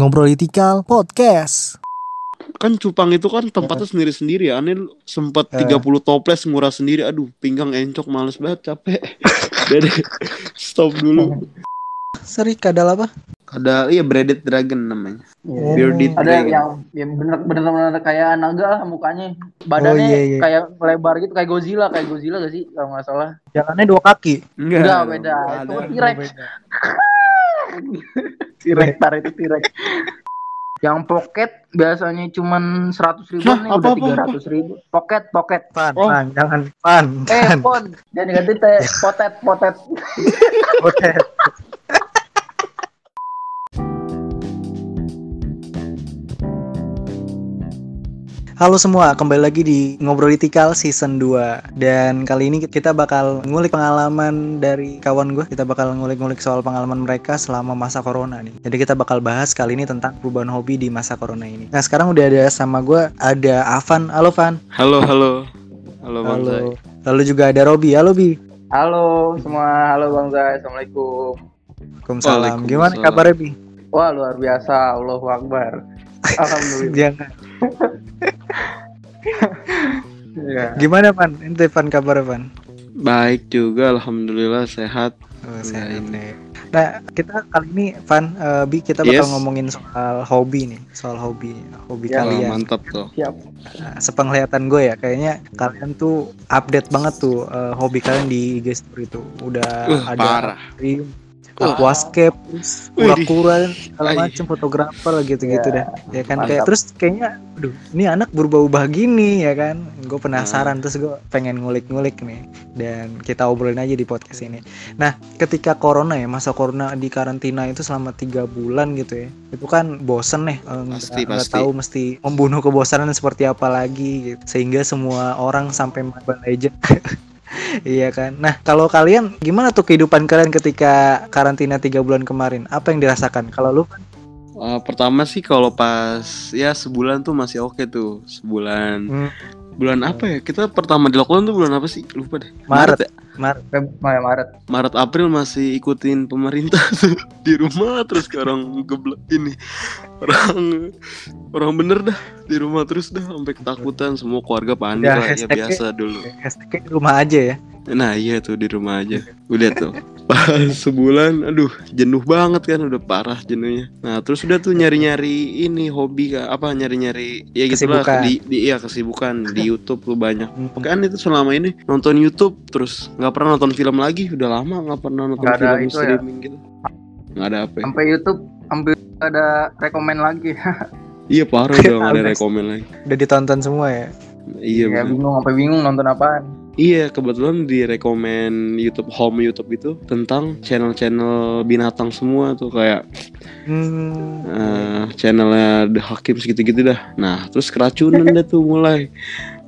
Ngobrolitikal Podcast. kan Cupang itu kan tempatnya sendiri-sendiri ya. Aneh sempat Eh. 30 toples murah sendiri. Aduh, pinggang encok males banget, capek. Deh, stop dulu. Sorry, kadal apa? Ada iya Breaded Dragon namanya. Iya. Bearded Ada Dragon. yang yang bener bener kayak naga lah mukanya. Badannya iya, iya. kayak lebar gitu kayak Godzilla, kayak Godzilla gak sih kalau nggak salah. Jalannya dua kaki. Enggak, beda. Itu T-Rex. T-Rex tar itu T-Rex. yang pocket biasanya cuman seratus ribu Hah, nih udah apa, tiga ratus ribu. Pocket, pocket. Pan, Oh. pan, jangan pan. Eh, pan. pon. Jangan diganti teh. Potet, potet. Oke. Halo semua, kembali lagi di Ngobrolitikal Season 2 Dan kali ini kita bakal ngulik pengalaman dari kawan gue Kita bakal ngulik-ngulik soal pengalaman mereka selama masa corona nih Jadi kita bakal bahas kali ini tentang perubahan hobi di masa corona ini Nah sekarang udah ada sama gue, ada Avan Halo Van Halo, halo. Halo, Bang Zai. Halo Lalu juga ada Robi, halo Bi Halo semua, halo Bang Zai. Assalamualaikum. Waalaikumsalam Gimana Waalaikumsalam. kabarnya Bi? Wah, luar biasa. Allahu Akbar. Alhamdulillah. Jangan Iya. Gimana Van? Ente Van kabar Van? Baik juga, alhamdulillah sehat. Oh, sehat ini. deh. Nah, kita kali ini Van, eh, Bi kita bakal Yes. ngomongin soal hobi nih, soal hobi, hobi Ya, kalian. mantap tuh. Siap. Nah, sepenglihatan gue ya, kayaknya kalian tuh update banget tuh eh, hobi kalian di IG story tuh. Udah Uh, ada parah. stream. Aquascape, terus kura-kura segala Ay. macem fotografer gitu-gitu Ya, dah. Ya kan kayak mantap. terus kayaknya aduh, ini anak berubah-ubah gini ya kan. Gue penasaran terus gue pengen ngulik-ngulik nih dan kita obrolin aja di podcast ini. Nah, ketika corona ya, masa corona di karantina itu selama tiga bulan gitu ya. Itu kan bosen nih, eh, nggak- Pasti, nggak pasti. tahu mesti membunuh kebosanan seperti apa lagi gitu. Sehingga semua orang sampai Mobile Legend Iya kan. Nah, kalau kalian gimana tuh kehidupan kalian ketika karantina tiga bulan kemarin? Apa yang dirasakan? Kalau lu kan Uh, pertama sih kalau pas ya sebulan tuh masih oke tuh sebulan Hmm. bulan apa ya kita pertama di lockdown tuh bulan apa sih lupa deh Maret. ya? Maret. Maret, Maret. Maret April masih ikutin pemerintah tuh. Di rumah terus sekarang geblek ini orang orang bener dah. Di rumah terus dah sampai ketakutan semua keluarga panik Ya, lah. Ya biasa dulu. Hashtagnya di rumah aja ya. nah iya tuh di rumah aja. Udah tuh pas sebulan aduh jenuh banget kan udah parah jenuhnya. Nah terus udah tuh nyari nyari ini hobi apa nyari nyari ya gitu lah di, di iya kesibukan di YouTube tuh banyak. Kan itu selama ini nonton YouTube terus nggak pernah nonton film lagi udah lama nggak pernah nonton Nggak ada film itu ya? streaming gitu nggak ada apa ya. Sampai YouTube sampai ada rekomen lagi. iya parah udah nggak ada rekomen lagi Udah ditonton semua ya. iya ya, bener. bingung sampai bingung nonton apaan. iya kebetulan di rekomen YouTube home YouTube itu tentang channel-channel binatang semua tuh kayak Hmm. eh, channelnya The Hakim segitu-gitu dah nah terus keracunan dah tuh mulai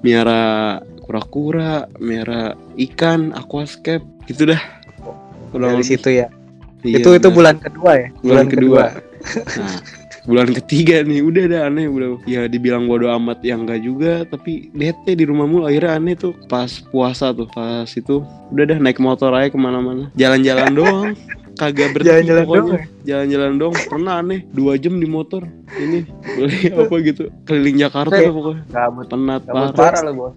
miara kura-kura miara ikan aquascape gitu dah Kurang Dari situ ya. Iya, itu itu bulan kedua ya. bulan kedua. Nah, bulan ketiga nih udah dah aneh udah ya dibilang bodo amat ya enggak juga tapi bete di rumah mulu akhirnya aneh tuh pas puasa tuh pas itu udah dah naik motor aja ke mana-mana jalan-jalan doang kagak berhenti Jalan-jalan pokoknya doang ya? jalan-jalan doang pernah aneh dua jam di motor ini beli apa gitu keliling Jakarta Saya- pokoknya Gabut. penat parah parah lo, Bos.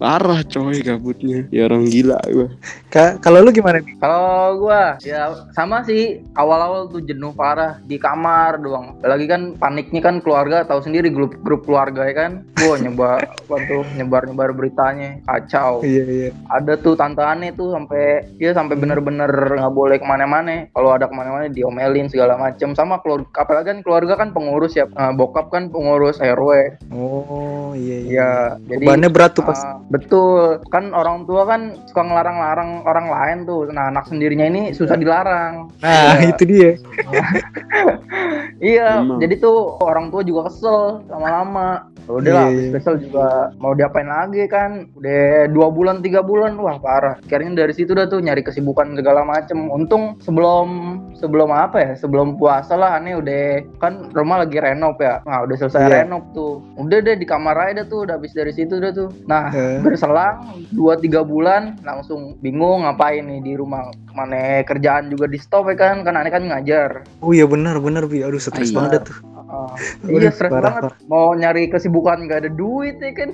Parah coy gabutnya ya orang gila gua Ka- kalau lu gimana nih? Kalau gua ya sama sih awal-awal tuh jenuh parah di kamar doang. Lagi kan paniknya kan keluarga tahu sendiri grup grup keluarga ya kan. Gua nyebar apa tuh nyebar-nyebar beritanya kacau. Iya iya. Ada tuh tante aneh tuh sampai dia sampai bener-bener nggak boleh ke mana-mana. Kalau ada ke mana-mana diomelin segala macem sama keluarga. Apalagi kan keluarga kan pengurus ya. Eh, bokap kan pengurus RW. Oh iya iya. Ya jadi Bebannya berat tuh pas. Ah, betul kan orang tua kan suka ngelarang-larang orang lain tuh nah anak sendirinya ini susah dilarang Nah, Iya. itu dia. iya Emang. jadi tuh orang tua juga kesel lama-lama Udah lah, Iya, iya. special juga mau diapain lagi kan? Udah dua bulan tiga bulan, wah parah. Akhirnya dari situ udah tuh nyari kesibukan segala macem. Untung sebelum sebelum apa ya? Sebelum puasa lah, aneh udah kan rumah lagi renov ya. Nah udah selesai Iya. renov tuh. Udah deh di kamar aja dah tuh, udah habis dari situ udah tuh. Nah Eh. Berselang dua tiga bulan langsung bingung ngapain nih di rumah. Mana kerjaan juga di stop ya kan? Kan aneh kan ngajar. Oh iya benar benar bi. Aduh stres Iya. banget tuh. Aduh, iya stres parah, banget. parah. Mau nyari kesibukan nggak ada duit ya kan?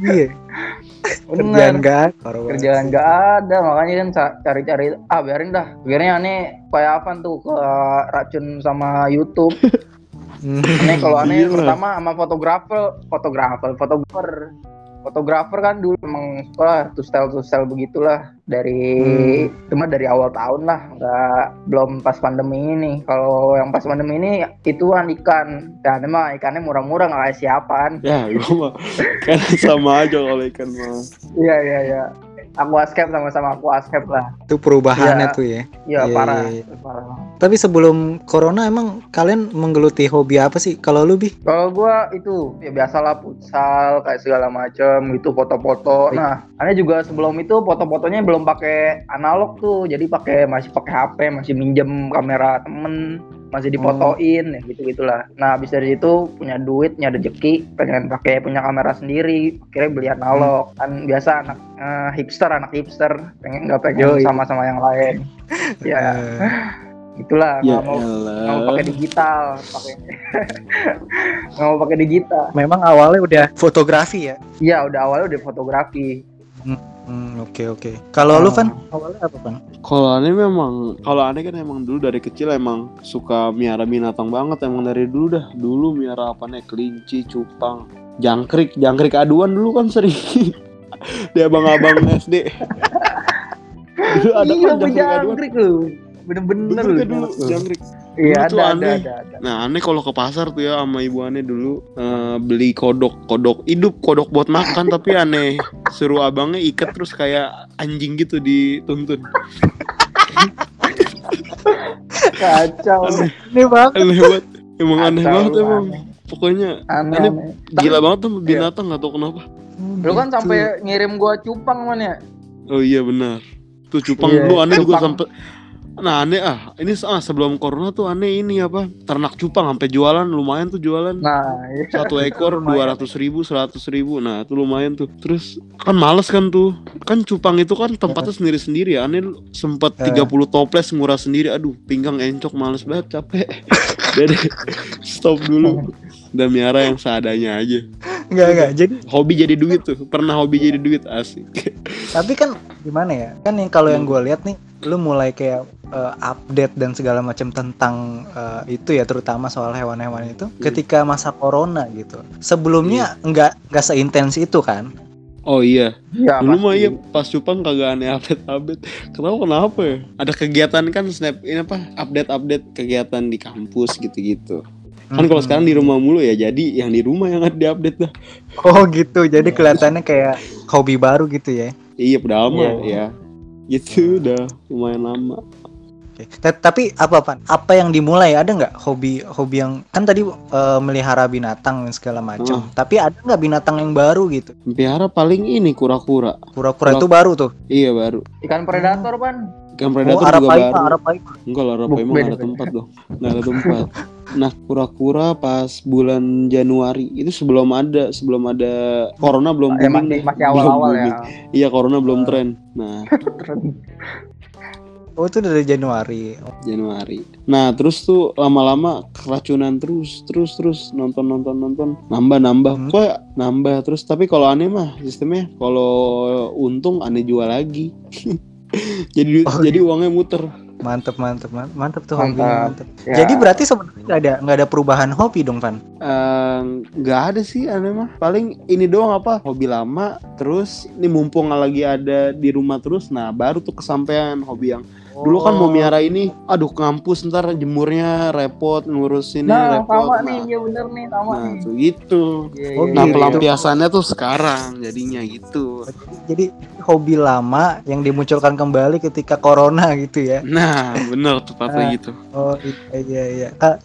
Iya. Kerjaan Bener. gak? Parah banget Kerjaan nggak ada makanya kan ca- cari-cari ah biarin dah. Akhirnya aneh kayak apa tuh ke racun sama YouTube. Aneh kalau aneh Iya pertama sama fotografer, fotografer, fotografer. Fotografer kan dulu emang sekolah tuh style tuh style begitulah. Dari cuma dari awal tahun lah nggak belum pas pandemi ini. Kalau yang pas pandemi ini ituan ikan. Ya aneh mah ikannya murah-murah nggak kayak siapaan Ya, gue mah kan sama aja kalau ikan mah. Iya iya iya. Aquascape sama-sama aquascape lah. Itu perubahannya Iya. tuh ya. Iya Iya, parah, iya, iya. parah. Tapi sebelum corona emang kalian menggeluti hobi apa sih? Kalau lu bi? Kalau gua itu ya biasalah futsal kayak segala macam gitu foto-foto. Nah, aneh juga sebelum itu foto-fotonya belum pakai analog tuh. Jadi pakai masih pakai HP, masih minjem kamera temen, masih difotoin ya gitu gitulah. Nah, habis dari itu punya duit, punya rezeki, pengen pakai punya kamera sendiri, akhirnya beli analog. Kan biasa anak eh, hipster, anak hipster pengen nggak pengen sama-sama yang lain. ya, Eh, itulah Ya nggak mau nggak mau pakai digital pakai nggak mau pakai digital. Memang awalnya udah fotografi ya. iya udah awalnya udah fotografi. Hmm, oke oke. Kalau lu. Van awalnya apa Van? Kalau aneh memang, kalau aneh kan emang dulu dari kecil emang suka miara binatang banget emang dari dulu dah. Dulu miara apa nih? Kelinci, cupang, jangkrik, jangkrik aduan dulu kan sering. Di abang-abang SD. dulu ada iya kan jangkrik aduan. jangkrik lu bener-bener Bener lu kan dulu jangkrik. iya ada, ada aneh. ada ada Nah aneh kalau ke pasar tuh ya sama ibu aneh dulu eh, beli kodok, kodok hidup, kodok buat makan tapi aneh suruh abangnya ikat terus kayak anjing gitu dituntun. kacau Aneh, Ini banget. aneh banget. Emang aneh Kacau, banget emang. aneh. Pokoknya aneh, Aneh. aneh. gila banget tuh sama Iya. binatang gak tau kenapa. lu kan sampai ngirim gua cupang man ya Oh iya benar. Tuh cupang Iya, dulu aneh juga cupang. sampai Nah aneh ah. Ini ah, sebelum corona tuh aneh ini apa ternak cupang sampai jualan lumayan tuh jualan. Nah iya. satu ekor dua ratus ribu seratus ribu. Nah itu lumayan tuh. Terus kan males kan tuh. Kan cupang itu kan tempatnya sendiri sendiri ya. Aneh sempat Eh. 30 toples nguras sendiri. Aduh pinggang encok males banget capek. Jadi stop dulu. Dan miara yang seadanya aja Enggak enggak. Jadi hobi jadi duit tuh pernah hobi jadi duit asik tapi kan gimana ya? Kan yang kalau yang gue lihat nih, lu mulai kayak eh, update dan segala macam tentang eh, itu ya, terutama soal hewan-hewan itu, ketika masa corona gitu. Sebelumnya nggak nggak seintens itu kan? oh iya Iya, Dulu mah iya pas cupang kagak aneh update update. Kenapa kenapa ya? Ada kegiatan kan snap ini apa update update kegiatan di kampus gitu-gitu. Kan kalau Mhm. sekarang di rumah mulu ya jadi yang di rumah yang ada di update dah. Oh gitu. Jadi kelihatannya kayak hobi baru gitu ya. Iya padahal mah Iya. ya. Gitu udah lumayan lama. Oke. Ta- Tapi apa Pan? Apa yang dimulai? Ada nggak hobi hobi yang kan tadi eh, melihara binatang dan segala macam. Tapi ada nggak binatang yang baru gitu? Pelihara paling ini kura-kura. Kura-kura Kura- itu baru tuh. Iya baru. ikan predator pan Ikan Oh, predator juga Arapaima, baru. Arapaima. Enggak lah, Arapaima nggak ada tempat dong. Nggak ada tempat. Nah, kura-kura pas bulan Januari itu sebelum ada sebelum ada corona belum ya booming masih masih Belum awal-awal ya booming. Iya, corona belum tren. Nah, Oh itu dari Januari. Januari. Nah, terus tuh lama-lama keracunan terus, terus, terus nonton, nonton, nonton, nambah, nambah, Hmm. kok nambah terus. Tapi kalau aneh mah sistemnya kalau untung aneh jual lagi. jadi Oh, jadi uangnya muter. Mantep mantep mantep, mantep tuh Mantap. hobinya mantep. Ya. Jadi berarti sebenarnya nggak ada nggak ada perubahan hobi dong Van? Nggak ada sih aneh mah. Paling ini doang apa hobi lama. Terus ini mumpung lagi ada di rumah terus. Nah baru tuh kesampaian hobi yang dulu kan mau miara ini. Aduh kampus ntar jemurnya repot ngurus ini nah repot. sama Nah, nih iya bener nih sama Nah, nih tuh gitu. Oh, iya, Nah, gitu. pelampiasannya tuh sekarang jadinya gitu. Jadi hobi lama yang dimunculkan kembali ketika corona gitu ya. Nah, bener tepatnya gitu. Oh iya iya iya. Ka-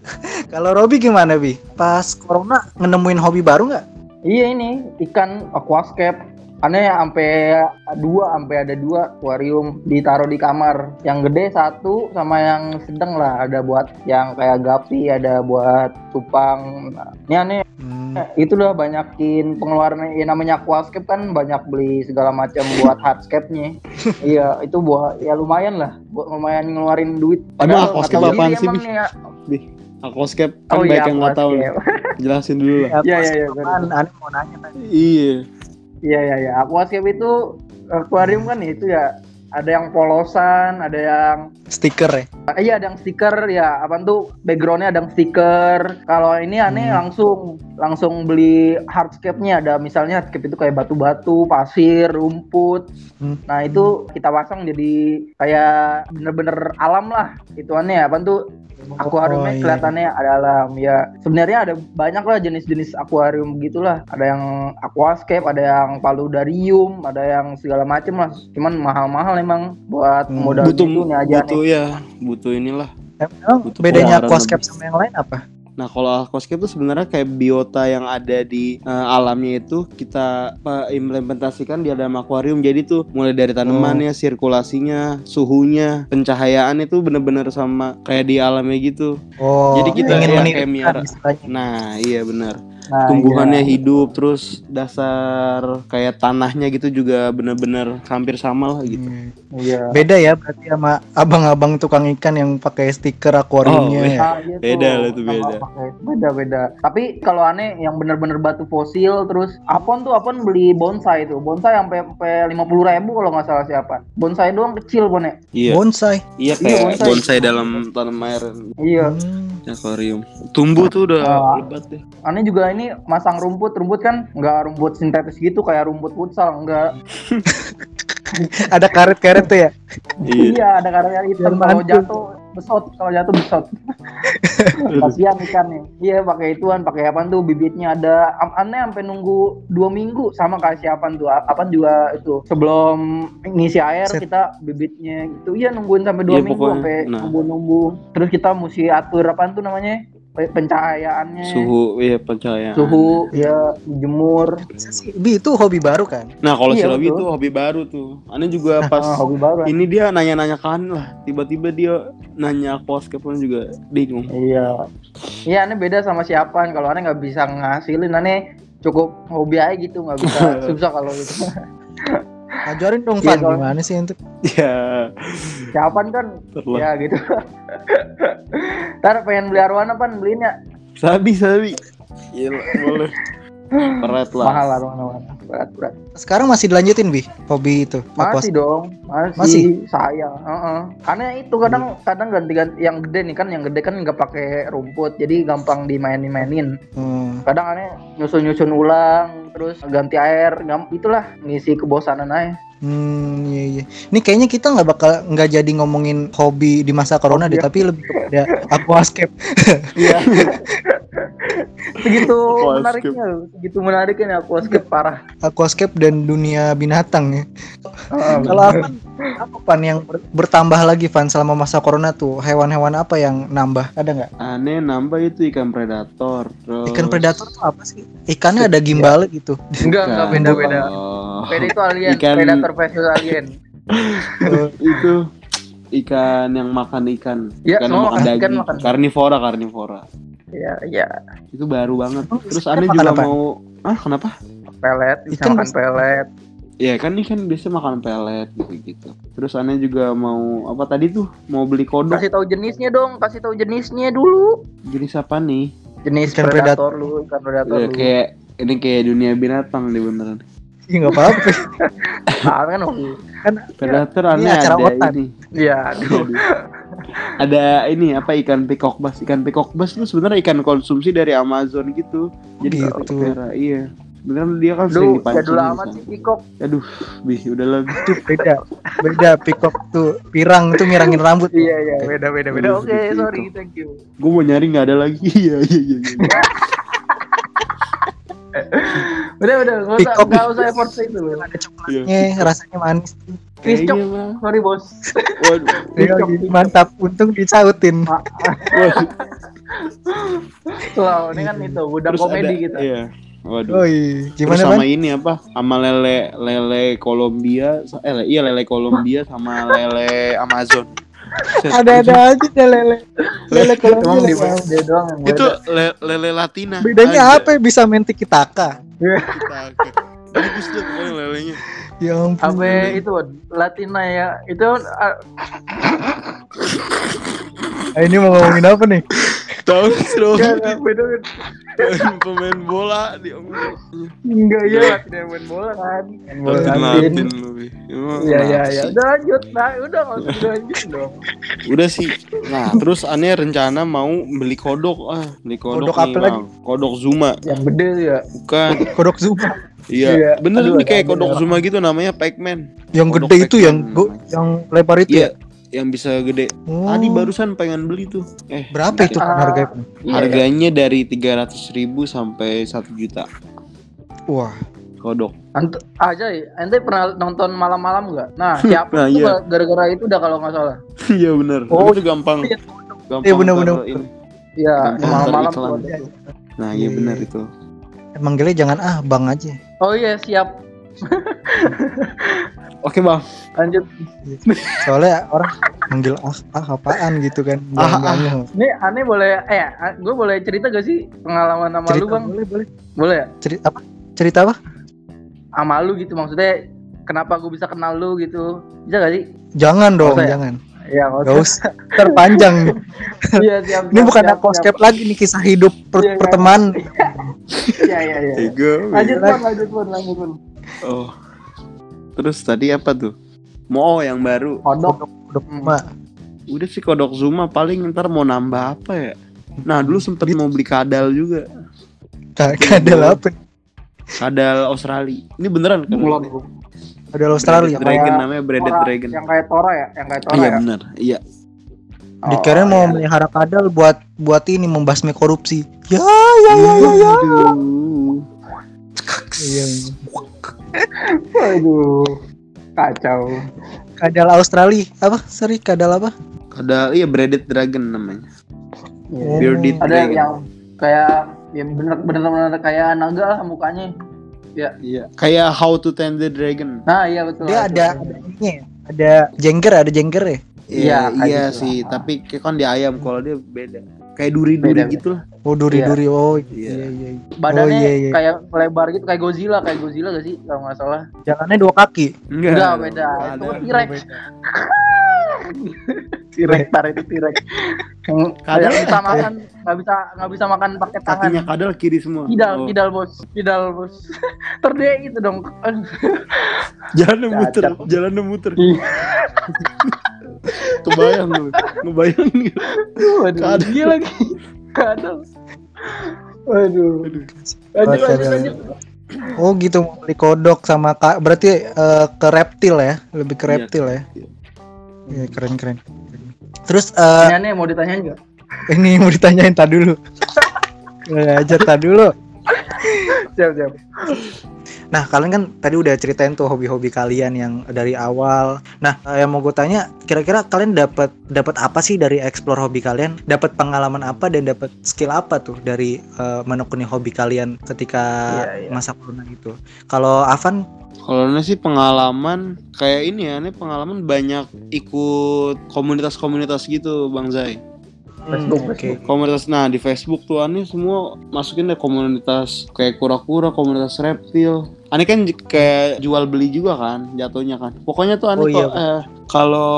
Kalau Robi gimana Bi? Pas corona nemuin hobi baru nggak? Iya ini ikan aquascape. Aneh sampai dua, sampai ada dua akuarium ditaruh di kamar. Yang gede satu sama yang sedang lah. Ada buat yang kayak gapi, ada buat cupang. Nah, ini aneh Hmm. itu udah banyakin pengeluaran ya namanya aquascape kan banyak beli segala macam buat hardscape-nya. iya, itu buat ya lumayan lah, buat lumayan ngeluarin duit. Nggak aquascape apaan diri sih, ya. Aquascape kan Oh banyak iya, yang nggak tahu. Jelasin dulu lah. Ya, Iya, iya, iya, apaan? Aneh mau nanya tadi. Iya. Iya iya iya. Aquascape itu akuarium kan itu ya ada yang polosan, ada yang Stiker ya. eh, iya ada yang stiker ya apa tuh backgroundnya ada yang stiker. Kalau ini aneh Hmm. langsung langsung beli hardscape-nya ada misalnya hardscape itu kayak batu-batu, pasir, rumput. Hmm. Nah itu kita pasang jadi kayak bener-bener alam lah. Itu aneh apa tuh akuariumnya Oh, iya. kelihatannya ada alam ya sebenarnya ada banyak lah jenis-jenis akuarium begitulah ada yang aquascape ada yang paludarium ada yang segala macem lah cuman mahal-mahal emang buat Hmm. modal butuh gitu nih aja butuh nih ya butuh inilah. Emang Butuh bedanya aquascape sama yang lain apa? nah kalau aquascape itu sebenarnya kayak biota yang ada di eh, alamnya itu kita apa, implementasikan di dalam akuarium. Jadi tuh mulai dari tanamannya sirkulasinya suhunya pencahayaan itu bener-bener sama kayak di alamnya gitu. Oh, Jadi kita ingin ya, kayak miara. nah iya benar Nah, tumbuhannya iya. hidup terus dasar kayak tanahnya gitu juga bener-bener hampir sama lah gitu Hmm. iya Beda ya berarti sama abang-abang tukang ikan yang pakai stiker akuariumnya Oh, ya. Ah, iya. Beda lah tuh, beda. beda beda tapi kalau aneh yang bener-bener batu fosil terus Apon tuh Apon beli bonsai tuh bonsai sampai sampai lima puluh ribu kalau nggak salah siapa bonsai doang kecil pone iya Bonsai. iya Iya, kayak bonsai. bonsai dalam tanam air iya Hmm. akuarium tumbuh tuh udah Ah. lebat deh Aneh juga ini masang rumput, rumput kan nggak rumput sintetis gitu kayak rumput futsal, enggak. Ada karet-karet tuh ya. iya Iya, ada karya hitam kalau jatuh besot, kalau jatuh besot. Kasihan ikannya. Iya, pakai ituan, pakai apa tuh bibitnya ada. Am- Aneh sampai nunggu dua minggu sama kayak siapa tuh. Apa juga itu sebelum ngisi air Set. kita bibitnya gitu. Iya, nungguin sampai dua Iya, minggu pokoknya. sampai Nah. nunggu-nunggu. Terus kita mesti atur apa tuh namanya? Pe- Pencahayaannya. suhu iya pencahayaan Suhu, ya jemur. Bi itu hobi baru kan? nah kalau si Iya, Robi betul. tuh hobi baru tuh aneh juga pas Ah, hobi baru. ini dia nanya-nanya kan lah tiba-tiba dia nanya aquascape pun juga bingung Iya. Iya, aneh beda sama siapa. Kalau aneh nggak bisa ngasilin, aneh cukup hobi aja gitu, nggak bisa susah kalau gitu. Ajarin dong Iya, Van soalnya- gimana sih untuk ya Siapa kan, ya gitu. Ntar pengen beli arwana pan belinya sabi sabi Gila, boleh Berat lah mahal arwana arwana. Berat berat. sekarang masih dilanjutin Bi hobi itu Masih dong, masih, Masih? sayang. Heeh. Karena itu kadang kadang ganti-ganti yang gede nih kan, yang gede kan nggak pakai rumput, jadi gampang dimainin-mainin. Hmm. Kadang aneh nyusun-nyusun ulang, terus ganti air, gam itulah ngisi kebosanan aja. Hmm, iya iya. Ini kayaknya kita nggak bakal nggak jadi ngomongin hobi di masa corona deh, Hobi. tapi lebih kepada aquascape. Iya. segitu Aquascape. menariknya, segitu menariknya aquascape parah. aquascape dan dunia binatang ya. Heeh, Kalau apa apa Pan yang ber- bertambah lagi Van selama masa corona tuh hewan-hewan apa yang nambah? Ada nggak? aneh nambah itu ikan predator terus Ikan predator tuh apa sih? Ikannya ada gimbal gitu. Enggak enggak Ikan- beda beda. Oh, Beda itu alien, Ikan- predator versus alien. itu ikan yang makan ikan Ya, ikan yang makan makan daging ikan, makan. karnivora karnivora Iya, iya. itu baru banget Oh, terus ikan aneh makan juga apa? mau ah kenapa Pelet, bisa Ikan makan pelet. ya kan ikan biasa makan pelet gitu gitu terus aneh juga mau apa tadi tuh mau beli kodok Kasih tahu jenisnya dong, kasih tahu jenisnya dulu. jenis apa nih Jenis Ikan predator, lu, ikan predator Ya, lu. kayak ini kayak dunia binatang nih beneran Iya nggak apa-apa. Ah, kan hobi. predator Ini aneh ada otan. ini Iya, aduh. ada ini apa ikan peacock bass ikan peacock bass itu sebenarnya ikan konsumsi dari Amazon gitu jadi Gitu. pelihara, iya sebenarnya dia kan sering Duh, dipancing jadul di amat sih Pikok. aduh bih udah lebih beda beda peacock tuh pirang tuh mirangin rambut Iya, iya, beda beda beda. Aduh, Oke, gitu. sorry, thank you. gue mau nyari nggak ada lagi iya iya iya iya. Udah, udah, nggak usah, nggak usah effort itu loh. ada coklatnya rasanya manis mah. Sorry, bos. Waduh, Iya, mantap untung disautin waduh. Wow, ini kan itu, udah Terus komedi ada- gitu. Iya. Waduh. Oh iya. Terus Gimana sama Ban? ini apa? Sama lele lele Kolombia, eh iya lele Kolombia sama lele Amazon. Ada-ada aja deh lele. Lele Emang dia, lele. dia doang yang Itu le- lele Latina. Bedanya Aja. apa ya? bisa main tiki taka? Kita- Bagus tuh pokoknya lelenya. Ya ampun. Apa itu Latina ya? Itu ah, ini mau ngomongin apa nih? Tahu terus beda pemain bola di enggak ya yang main bola kan. Main bola Latin lebih. Iya iya iya. Udah lanjut. Nah, udah nggak usah dilanjut dong. Udah sih. Nah, terus aneh rencana mau beli kodok ah, beli kodok, Kodok nih, apa lagi? Kodok Zuma. Yang gede ya. Bukan. Kodok Zuma. Iya, Iya. bener Aduh, nih kayak kodok. Zuma gitu namanya Pac-Man. Yang Kodok gede itu yang yang lebar itu Iya, ya? Yang bisa gede. Oh. Tadi barusan pengen beli tuh. Eh, Berapa itu kan Ah. harganya? Iya, harganya dari 300.000 ribu sampai 1 juta Wah. kodok. Ant aja ya, ente pernah nonton malam-malam nggak? Nah, siapa Nah, itu iya. gara-gara itu udah kalau nggak salah. Iya bener. Oh, itu gampang. iya. Gampang Iya, ini. Iya, malam-malam. Nah, iya bener iya. itu. Manggilnya jangan ah, Bang aja. Oh iya, siap. Oke, Bang. Lanjut. Soalnya orang manggil ah, ah apaan gitu kan. Ah, ah. Ini aneh boleh eh gue boleh cerita gak sih pengalaman sama lu, Cerita Bang? boleh, boleh. Boleh ya? Cerita apa? Cerita apa? Sama lu gitu maksudnya kenapa gue bisa kenal lu gitu. Bisa gak sih? Jangan dong, Masa ya? jangan. Iya, Gak usah. Terpanjang. Iya, siap. Ini bukan aquascape lagi nih kisah hidup per- Iya, iya. pertemanan. Iya, iya, iya. Lanjut, Bang, lanjut, Bang, lanjut, Bang. Oh. Terus tadi apa tuh? Mau yang baru. Kodok. Udah Hmm. Mak. Udah sih kodok Zuma paling ntar mau nambah apa ya? Nah, dulu sempet mau beli kadal juga. Ka- Kadal apa? Kadal Australia. Ini beneran kan? Mulon, Bro. Kadal Australia. Breaded Dragon Kayak namanya Breaded Tora- Dragon. Yang kayak Tora ya? Yang kayak Tora Iya ya? bener. Iya. Oh, mau iya. melihara kadal buat buat ini membasmi korupsi. Ya ya ya ya ya. Aduh. Iya. Waduh. Kacau. Kadal Australia apa? Sorry, kadal apa? Kadal iya Breaded Dragon namanya. Oh. Bearded Ada Dragon. yang kayak ya bener bener kayak naga lah mukanya. Iya. Kayak How to Tame the Dragon. Nah, iya betul. Dia ada ada ya? Ada jengger, ada jengger ya? Iya, Iya, iya sih, tapi kan di ayam kalau dia beda. Kayak duri-duri gitu lah. Oh, duri-duri. Oh, Iya. iya iya. iya. Badannya Oh, iya, iya. kayak lebar gitu kayak Godzilla, kayak Godzilla gak sih kalau nggak salah? Jalannya dua kaki. Enggak, Enggak, beda. Itu T-Rex. T-Rex tar itu T-Rex. Nggak bisa makan, nggak bisa nggak bisa makan pakai tangan. Kakinya kadal kiri semua. Kidal, Oh. kidal bos, kidal bos. Terdek gitu dong. Jalannya muter, jalannya muter. Kebayang lu. Ngebayang gitu. Waduh, Kadal. dia lagi. Kadal. Waduh. Lanjut, lanjut, lanjut. Oh, gitu mau beli kodok sama kak. Berarti eh, ke reptil ya? Lebih ke Iya, reptil ya? iya. Iya, keren keren. Terus eh, Ini aneh mau ditanyain nggak? ini mau ditanyain tak dulu. aja tak dulu. Siap, siap. Nah, kalian kan tadi udah ceritain tuh hobi-hobi kalian yang dari awal. Nah, eh, yang mau gue tanya, kira-kira kalian dapat dapat apa sih dari explore hobi kalian? Dapat pengalaman apa dan dapat skill apa tuh dari eh, menekuni hobi kalian ketika Iya, iya. masa corona gitu? Kalau Avan, Kalau ini sih pengalaman kayak ini ya, ini pengalaman banyak ikut komunitas-komunitas gitu, Bang Zai. Facebook, Hmm, oke. Facebook. Komunitas nah di Facebook tuh Ani semua masukin deh komunitas kayak kura-kura, komunitas reptil. Ani kan kayak jual beli juga kan jatuhnya kan. Pokoknya tuh Ani Oh, iya, kok eh, kalau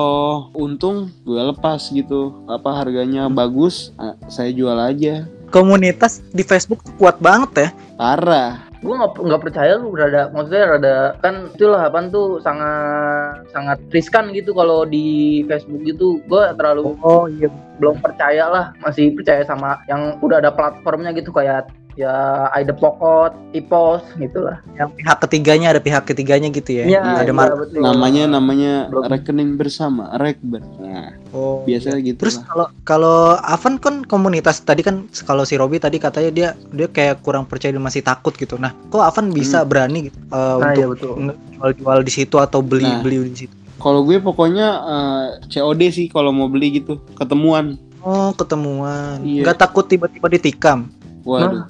untung gue lepas gitu. Apa harganya bagus, ah, saya jual aja. Komunitas di Facebook tuh kuat banget ya. Parah. gue nggak nggak percaya lu rada maksudnya rada kan itulah apaan tuh sangat sangat riskan gitu kalau di Facebook gitu gue terlalu Oh iya. Belum percaya lah masih percaya sama yang udah ada platformnya gitu kayak ya Aida Pokot, Ipos gitulah. Yang pihak ketiganya ada pihak ketiganya gitu ya. Iya, ada iya, betul. Namanya namanya Belum. rekening bersama, rekber. Nah, Oh. biasanya gitu Terus kalau kalau Avan kan komunitas tadi kan kalau si Robi tadi katanya dia dia kayak kurang percaya dan masih takut gitu. Nah, kok Avan bisa berani gitu uh, Nah, iya untuk betul. jual-jual di situ atau beli Nah. beli di situ? Kalau gue pokoknya eh, COD sih kalau mau beli gitu, ketemuan. Oh, ketemuan. Iya. Nggak takut tiba-tiba ditikam. Waduh.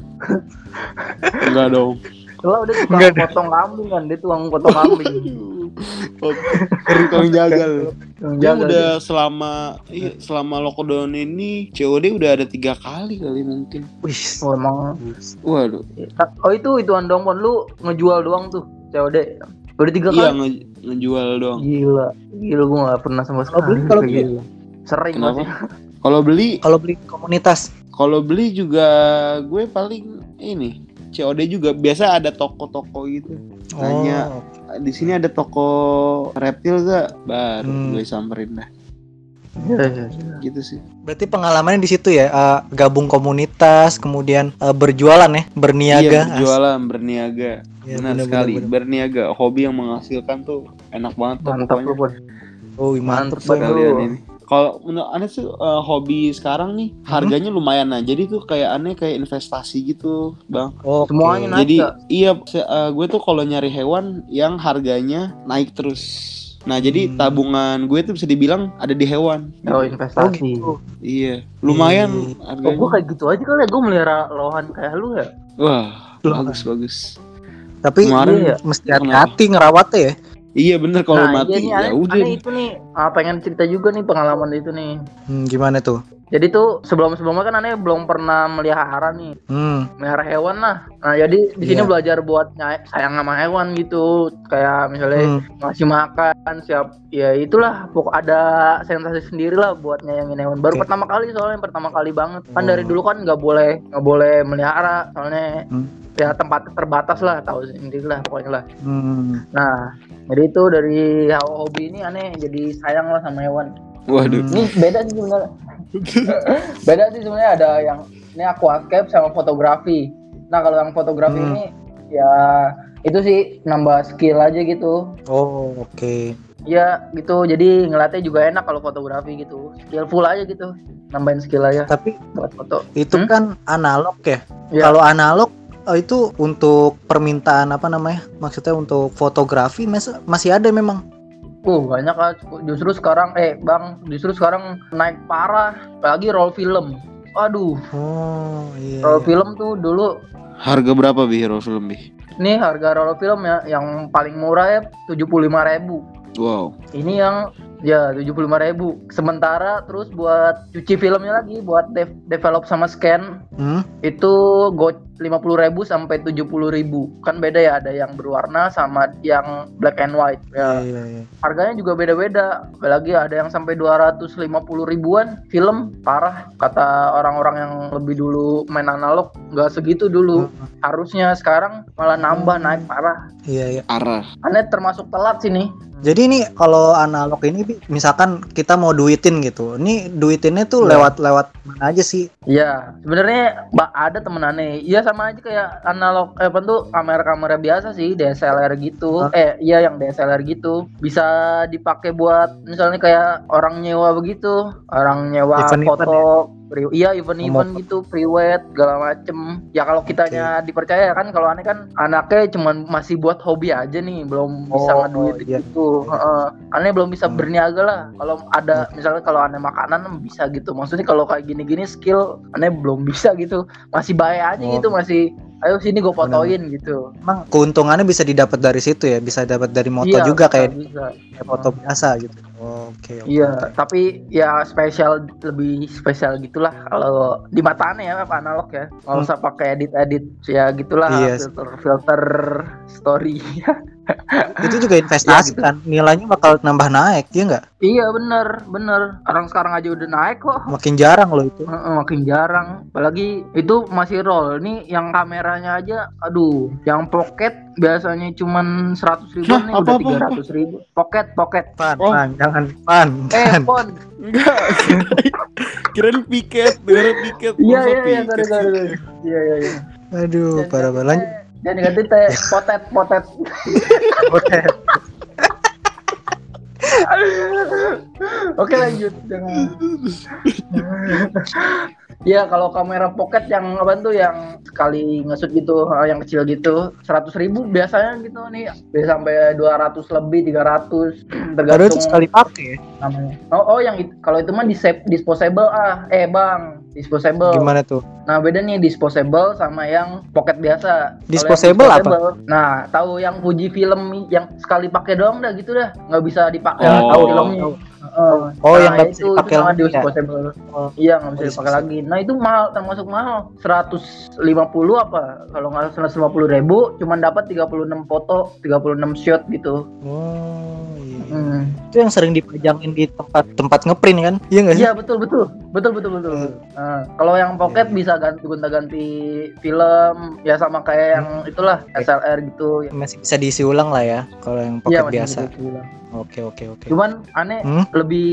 Enggak dong. Kalau udah tukang potong kambing kan, dia tukang potong kambing. Tukang jagal. Dia jaga udah selama iya, selama lockdown ini COD udah ada tiga kali kali mungkin. Wih. dia. Oh, emang. Waduh. Oh itu itu andong pon lu ngejual doang tuh COD. Udah tiga Iya kali. nge- ngejual doang. Gila, gila gua gak pernah sama Kalau sekali. beli, kalau beli. gitu. Sering Kenapa? masih. Kalau beli, Kalau beli komunitas. kalau beli juga gue paling ini COD juga biasa ada toko-toko gitu. Tanya. Oh. Di sini ada toko reptil gak? Baru Hmm. gue samperin dah. Iya, iya, iya. Gitu sih. Berarti pengalamannya di situ ya, eh, gabung komunitas, kemudian eh, berjualan ya, Iya, berniaga. berjualan, berniaga. Iya, Benar bener, sekali. bener, bener. Berniaga, hobi yang menghasilkan tuh enak banget tuh Mantap lu, pokoknya. Oh, mantap Lu. ini. Kalau menurut aneh tuh eh, hobi sekarang nih harganya lumayan nah. Jadi tuh kayak aneh kayak investasi gitu, Bang. Oh, Semuanya naik, Jadi iya eh, gue tuh kalau nyari hewan yang harganya naik terus. Nah, jadi Hmm. tabungan gue tuh bisa dibilang ada di hewan. Oh Oh investasi. gitu. Iya, lumayan Hmm. Oh, gua kayak gitu aja kali ya, gua melihara lohan kayak lu ya. Wah, Lohan. bagus bagus. Tapi Kemarin Iya. mesti hati-hati ngerawatnya ya. Iya bener kalau nah, mati iya nih, ya udah. itu nih, ah, pengen cerita juga nih pengalaman itu nih. Hmm, gimana tuh? Jadi tuh sebelum-sebelumnya kan aneh belum pernah melihara nih, Hmm. melihara hewan lah. Nah jadi di sini Iya. belajar buat sayang sama hewan gitu, kayak misalnya Hmm. ngasih makan, siap, ya itulah. Pokok ada sensasi sendiri lah buat nyayangin hewan. Baru Oke. pertama kali soalnya pertama kali banget. Kan Oh. dari dulu kan nggak boleh nggak boleh melihara, soalnya Hmm. ya tempat terbatas lah, tahu sendiri lah pokoknya lah. Hmm. Nah jadi itu dari hobi ini aneh jadi sayang lah sama hewan. Waduh. Hmm. Ini beda sih sebenarnya. beda sih sebenarnya ada yang ini aquascape sama fotografi. Nah kalau yang fotografi Hmm. ini ya itu sih nambah skill aja gitu. Oh, oke. Ya gitu. Jadi ngeliatnya juga enak kalau fotografi gitu. Skillful aja gitu. Nambahin skill aja Tapi buat foto. itu Hmm? kan analog ya. Iya. Kalau analog eh, itu untuk permintaan apa namanya? Maksudnya untuk fotografi mas- masih ada memang. Uh banyak lah. Justru sekarang eh bang justru sekarang naik parah. Apalagi roll film. Aduh, Oh, iya. roll film tuh dulu Harga berapa bi hero film bi? Nih harga roll film ya yang paling murah ya 75.000. Wow. Ini yang ya 75.000. Sementara terus buat cuci filmnya lagi buat dev- develop sama scan Hmm? itu go 50.000 sampai 70.000. Kan beda ya ada yang berwarna sama yang black and white. Iya, Ya, iya, iya. harganya juga beda-beda. Apalagi ada yang sampai 250 ribuan film parah kata orang-orang yang lebih dulu main analog nggak segitu dulu. Harusnya sekarang malah nambah naik parah. Iya, iya. Arah. Aneh termasuk telat sih nih. Jadi ini kalau analog ini misalkan kita mau duitin gitu. Ini duitinnya tuh Iya. lewat lewat mana aja sih? Iya, sebenarnya mbak ada temen aneh. Iya sama aja kayak analog eh apa tuh kamera-kamera biasa sih, DSLR gitu. Hah? Eh iya yang DSLR gitu. Bisa dipakai buat misalnya kayak orang nyewa begitu, orang nyewa Event-event foto pre- iya event-event gitu, pre-wed segala macem. Ya kalau kitanya dipercaya kan, kalau aneh kan anaknya cuman masih buat hobi aja nih, belum bisa Oh, ngeduit iya. gitu. Heeh. Aneh belum bisa Hmm. berniaga lah. Kalau ada misalnya kalau aneh makanan bisa gitu. Maksudnya kalau kayak gini-gini skill aneh belum bisa gitu. Masih bayar aja Oh. gitu, masih ayo sini gue fotoin gitu. Emang keuntungannya bisa didapat dari situ ya, bisa dapat dari moto Iya, juga bisa, kayak bisa. kayak foto biasa gitu. Oke, oke. Iya, tapi ya spesial lebih spesial gitulah kalau di mata aneh ya apa analog ya. Nggak Hmm. usah pakai edit-edit ya gitulah Iya. filter-filter story. Itu juga investasi Ya, gitu. kan, nilainya bakal nambah naik, ya nggak? Iya bener, bener. Orang sekarang aja udah naik kok. Makin jarang loh itu. Heeh, makin jarang. Apalagi itu masih roll. Nih yang kameranya aja, aduh, yang pocket biasanya cuman 100 ribu Hah, nih apa, udah apa, 300 ribu. Pocket, pocket. Pan, Oh. pan, jangan pan, Eh, pon. Enggak. Kirain piket, dengerin piket. Iya, iya, iya, sorry, sorry. Iya, iya, iya. Aduh, parah banget. Jangan diganti teh potet, potet. Potet. Oke lanjut. Jangan. Ya kalau kamera pocket yang apa tuh yang sekali ngesut gitu, yang kecil gitu, 100 ribu biasanya gitu nih, bisa sampai 200 lebih, 300 Padahal itu tergantung sekali pakai. ya. namanya. Oh, oh yang kalau itu mah disep- disposable ah, eh bang, disposable. Gimana tuh? Nah, beda nih disposable sama yang pocket biasa. Yang Disposable apa? Nah, tahu yang Fuji film yang sekali pakai doang dah gitu dah, nggak bisa dipakai Oh. tahu filmnya. Heeh. Oh, yang Nah, nggak bisa itu- dipakai sama lagi ya? disposable. Oh. Iya, nggak bisa Oh, dipakai lagi. Nah, itu mahal, termasuk mahal. 150 apa? Kalau nggak salah 150 ribu, cuman dapat 36 foto, 36 shot gitu. Oh, iya. Hmm. Itu yang sering dipajangin di tempat tempat ngeprint kan? Iya nggak sih? Iya betul betul betul betul betul. Hmm. Nah, kalau yang pocket Iya, iya. bisa ganti gonta ganti film ya sama kayak yang itulah SLR gitu. Masih bisa diisi ulang lah ya kalau yang pocket Iya masih biasa. Oke oke oke. Cuman aneh Hmm? lebih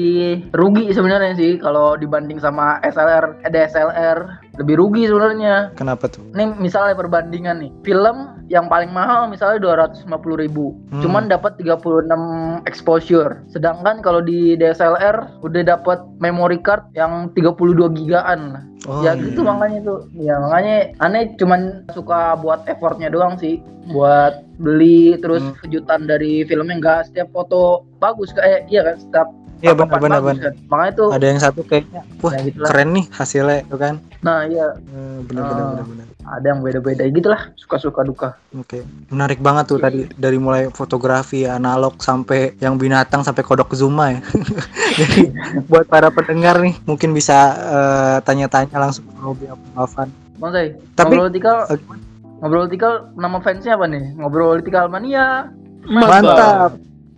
rugi sebenarnya sih kalau dibanding sama SLR, eh, DSLR lebih rugi sebenarnya. Kenapa tuh? Ini misalnya perbandingan nih, film yang paling mahal misalnya 250.000 ribu, Hmm. cuman dapat 36 exposure. Sedangkan kalau di DSLR udah dapat memory card yang 32 gigaan. Oh, ya iya. gitu makanya tuh. Ya makanya aneh cuman suka buat effortnya doang sih, buat beli terus Hmm. kejutan dari filmnya enggak setiap foto bagus kayak iya kan setiap Iya tangkapan benar benar benar. kan. Makanya tuh Ada yang satu kayaknya wah ya gitulah. keren nih hasilnya tuh kan. Nah, iya Eh, Benar benar Ah. benar benar. ada yang beda-beda gitulah, suka-suka duka. Oke, menarik banget tuh tadi dari mulai fotografi analog sampai yang binatang sampai kodok Zuma ya. Jadi buat para pendengar nih mungkin bisa eh, tanya-tanya langsung ke Robi apa Alvan. Bang Say, Tapi- ngobrol tikal, Eh, ngobrol tikal nama fansnya apa nih? Ngobrol tikal mania. Mantap.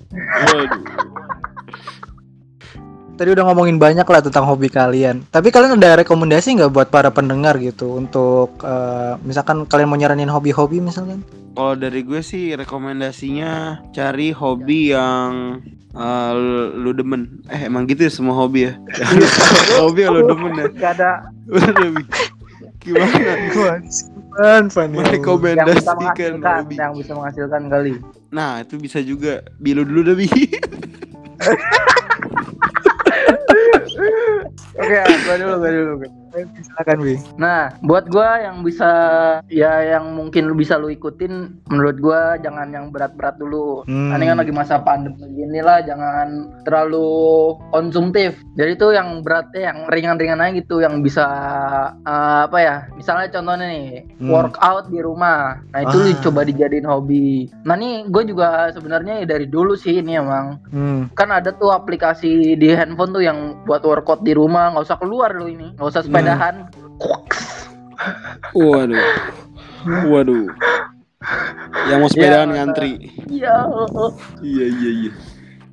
Waduh. Tadi udah ngomongin banyak lah tentang hobi kalian. Tapi kalian ada rekomendasi nggak buat para pendengar gitu untuk eh, misalkan kalian mau nyaranin hobi-hobi misalkan? Kalau dari gue sih rekomendasinya cari hobi yang eh, lu demen. Eh emang gitu ya semua hobi ya? hobi yang lu demen ya? Gak ada. Gimana? Fan, fan. yang bisa Merekomendasikan menghasilkan, hobi. yang bisa menghasilkan kali. Nah itu bisa juga. Bilu dulu Bi. Oke, gua dulu, gua dulu. gua. Silakan Bi. Nah, buat gua yang bisa ya yang mungkin lu bisa lu ikutin menurut gua jangan yang berat-berat dulu. Hmm. Ini kan lagi masa pandemi gini lah, jangan terlalu konsumtif. Jadi tuh yang beratnya yang ringan-ringan aja gitu yang bisa eh, apa ya? Misalnya contohnya nih, Hmm. workout di rumah. Nah, itu lu Ah. coba dijadiin hobi. Nah, nih gue juga sebenarnya dari dulu sih ini emang Hmm. kan ada tuh aplikasi di handphone tuh yang buat workout di rumah nggak usah keluar lu ini nggak usah sepedahan Waduh. Waduh. Yang mau sepedaan Ya, ngantri. iya Iya iya iya.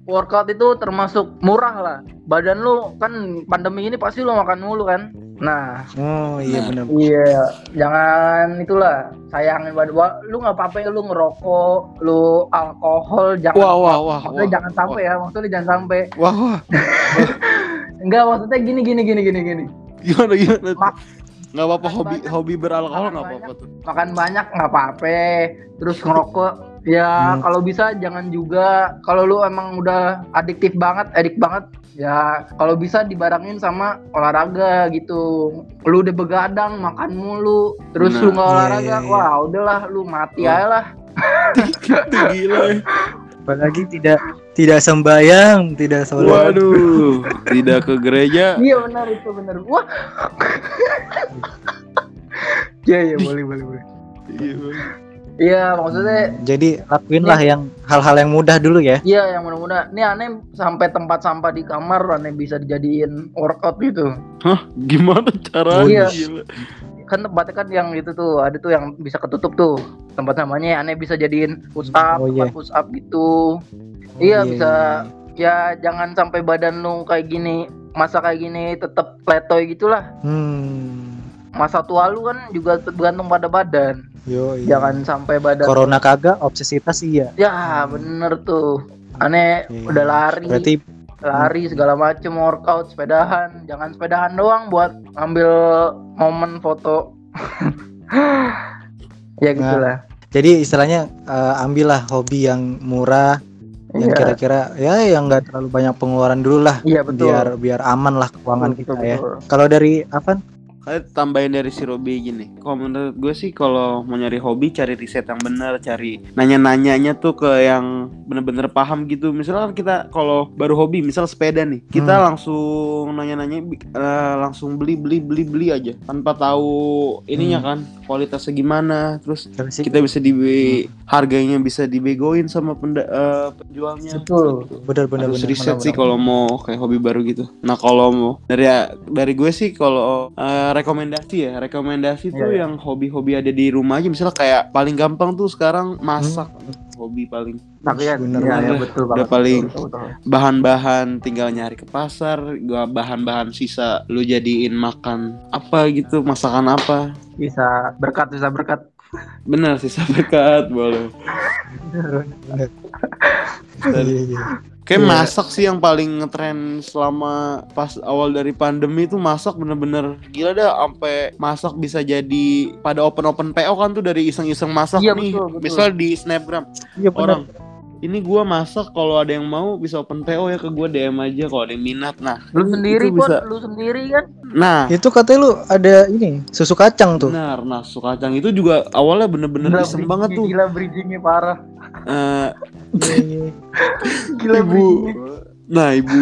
workout itu termasuk murah lah badan lu kan pandemi ini pasti lu makan mulu kan nah Oh iya Nah. benar. iya jangan itulah sayangin badan Wah, lu nggak apa-apa lu ngerokok lu alkohol jangan Wah wah wah. maksudnya wah, jangan sampai ya maksudnya jangan sampai Wah wah. enggak maksudnya gini gini gini gini gini Gimana gimana? tuh? Mak- Nggak apa-apa makan hobi banyak. hobi beralkohol nggak apa-apa tuh. makan banyak nggak apa-apa terus ngerokok ya Hmm. kalau bisa jangan juga kalau lu emang udah adiktif banget edik banget ya kalau bisa dibarengin sama olahraga gitu lu udah begadang makan mulu terus Nah, lu nggak iya, olahraga iya, iya. wah udahlah lu mati Wah. aja lah gila ya. Apalagi tidak tidak sembayang, tidak sholat. Waduh. Tidak ke gereja. iya benar itu benar wah iya iya boleh boleh boleh Iya, iya maksudnya Jadi lakuinlah yang hal-hal yang mudah dulu ya. Iya yang mudah-mudah. Ini aneh sampai tempat sampah di kamar aneh bisa dijadiin workout gitu. Hah? Gimana caranya? Iya. Kan tempatnya kan yang itu tuh ada tuh yang bisa ketutup tuh. Tempat namanya aneh bisa jadiin push up, Oh, iya. tempat push up gitu. Iya, bisa. Ya jangan sampai badan lu kayak gini masa kayak gini tetap letoy gitulah. Hmm. Masa tua lu kan juga tergantung pada badan. Yo, iya. Jangan sampai badan. Corona kagak, obsesitas iya. Ya bener tuh. Aneh Iya. udah lari. Berarti lari segala macem workout sepedahan. Jangan sepedahan doang buat ngambil momen foto. Ya gitulah. jadi istilahnya eh, ambillah hobi yang murah yang iya. kira-kira ya yang nggak terlalu banyak pengeluaran dulu lah. Iya betul. Biar biar aman lah keuangan Betul, kita betul, ya. Kalau dari apa? Kayak tambahin dari si Robi gini. Kalau menurut gue sih kalau mau nyari hobi cari riset yang benar, cari nanya-nanyanya tuh ke yang bener-bener paham gitu. Misalkan kita kalau baru hobi, misal sepeda nih, kita Hmm. langsung nanya-nanya eh, langsung beli beli beli beli aja tanpa tahu ininya kan kualitasnya gimana. Terus sih, kita bisa di harganya bisa dibegoin sama penda, eh, penjualnya. Betul. bener Harus riset sih kalau mau kayak hobi baru gitu. Nah kalau mau dari dari gue sih kalau eh, rekomendasi ya rekomendasi tuh Iya, iya. yang hobi-hobi ada di rumah aja misalnya kayak paling gampang tuh sekarang masak hobi paling Bener, iya, iya, bener. betul Udah banget. paling betul, betul. bahan-bahan tinggal nyari ke pasar gua bahan-bahan sisa lu jadiin makan apa gitu masakan apa Bisa berkat, bisa berkat. Bener sisa berkat boleh Bener. Iya, iya. Kayak Iya. masak sih yang paling ngetren selama pas awal dari pandemi itu masak bener-bener gila dah sampai masak bisa jadi pada open open PO kan tuh dari iseng-iseng masak Iya, nih betul, betul. misal di snapgram Iya bener. Ini gua masak kalau ada yang mau bisa open PO ya ke gua DM aja kalau ada yang minat nah Lu sendiri pun, bisa lu sendiri kan. nah Itu katanya lu ada ini susu kacang tuh. benar nah susu kacang itu juga awalnya bener-bener Gila iseng banget tuh Gila bridgingnya parah. Iya. Gila ibu bridgingnya. Nah ibu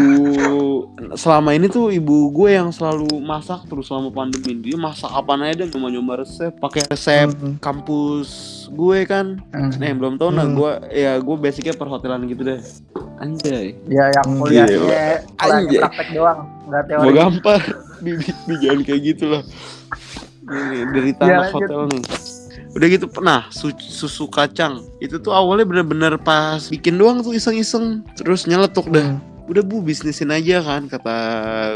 selama ini tuh ibu gue yang selalu masak terus selama pandemi dia masak apa aja deh nyoba nyoba resep pakai resep Hmm. kampus gue kan Hmm. nah yang belum tahu nah Hmm. gue ya gue basicnya perhotelan gitu deh anjay Ya yang Hmm, kuliahnya, gila. kuliahnya Anjay. praktek doang, nggak teori. mau gampar bibi bi, jangan kayak gitu lah ini dari Ya, tanah lanjut. hotel nih udah gitu pernah su- susu kacang itu tuh awalnya bener-bener pas bikin doang tuh iseng-iseng terus nyeletuk dah Hmm. Udah bu bisnisin aja kan kata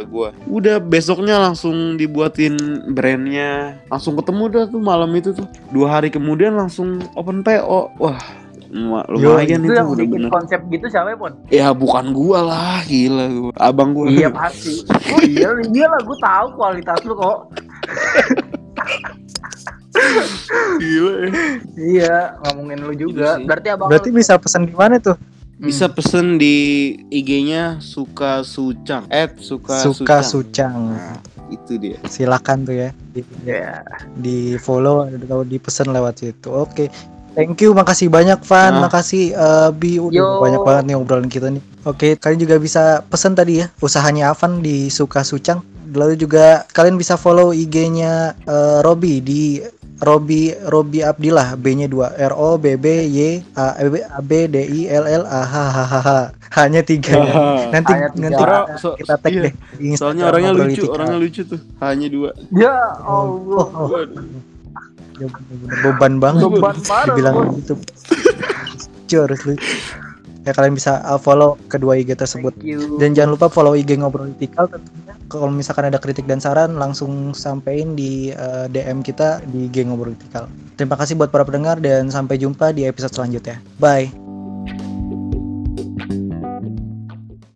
gua udah besoknya langsung dibuatin brandnya langsung ketemu dah tuh malam itu tuh dua hari kemudian langsung open PO wah luma- lumayan Itu itu yang bikin bener-bener konsep gitu siapa Pon? ya bukan gua lah gila gua abang gua Iya pasti. Oh iya, iya lah, gue tahu kualitas lu kok. gila ya. Iya, ngomongin lu juga. Gitu sih. Berarti abang Berarti lu- bisa pesan di mana tuh? Bisa pesen di IG-nya suka sucang at suka, Suka sucang Sucang. Nah, itu dia Silakan tuh ya. Di, Ya. di follow atau dipesan lewat situ. Oke. Thank you, makasih banyak Van, Nah. makasih eh, Bi, udah Yo. banyak banget nih obrolan kita nih. Oke, kalian juga bisa pesan tadi ya usahanya Avan di Suka Sucang. Lalu juga kalian bisa follow IG-nya eh, Robi di Robi Robi Abdillah B-nya 2 R O B B Y A B A B D I L L A H H H H. Hanya tiga ya. Nanti Hanya tiga. nanti Orang- so- kita tag iya. deh soalnya orangnya lucu Itikal. orangnya lucu tuh hanya dua Ya Oh, Allah. oh, Ya, bener-bener beban banget Beban parah, dibilang gitu lucu harus lucu ya kalian bisa uh, follow kedua IG tersebut dan jangan lupa follow IG ngobrol Itikal tentunya kalau misalkan ada kritik dan saran langsung sampein di uh, DM kita di IG ngobrol Itikal terima kasih buat para pendengar dan sampai jumpa di episode selanjutnya. Bye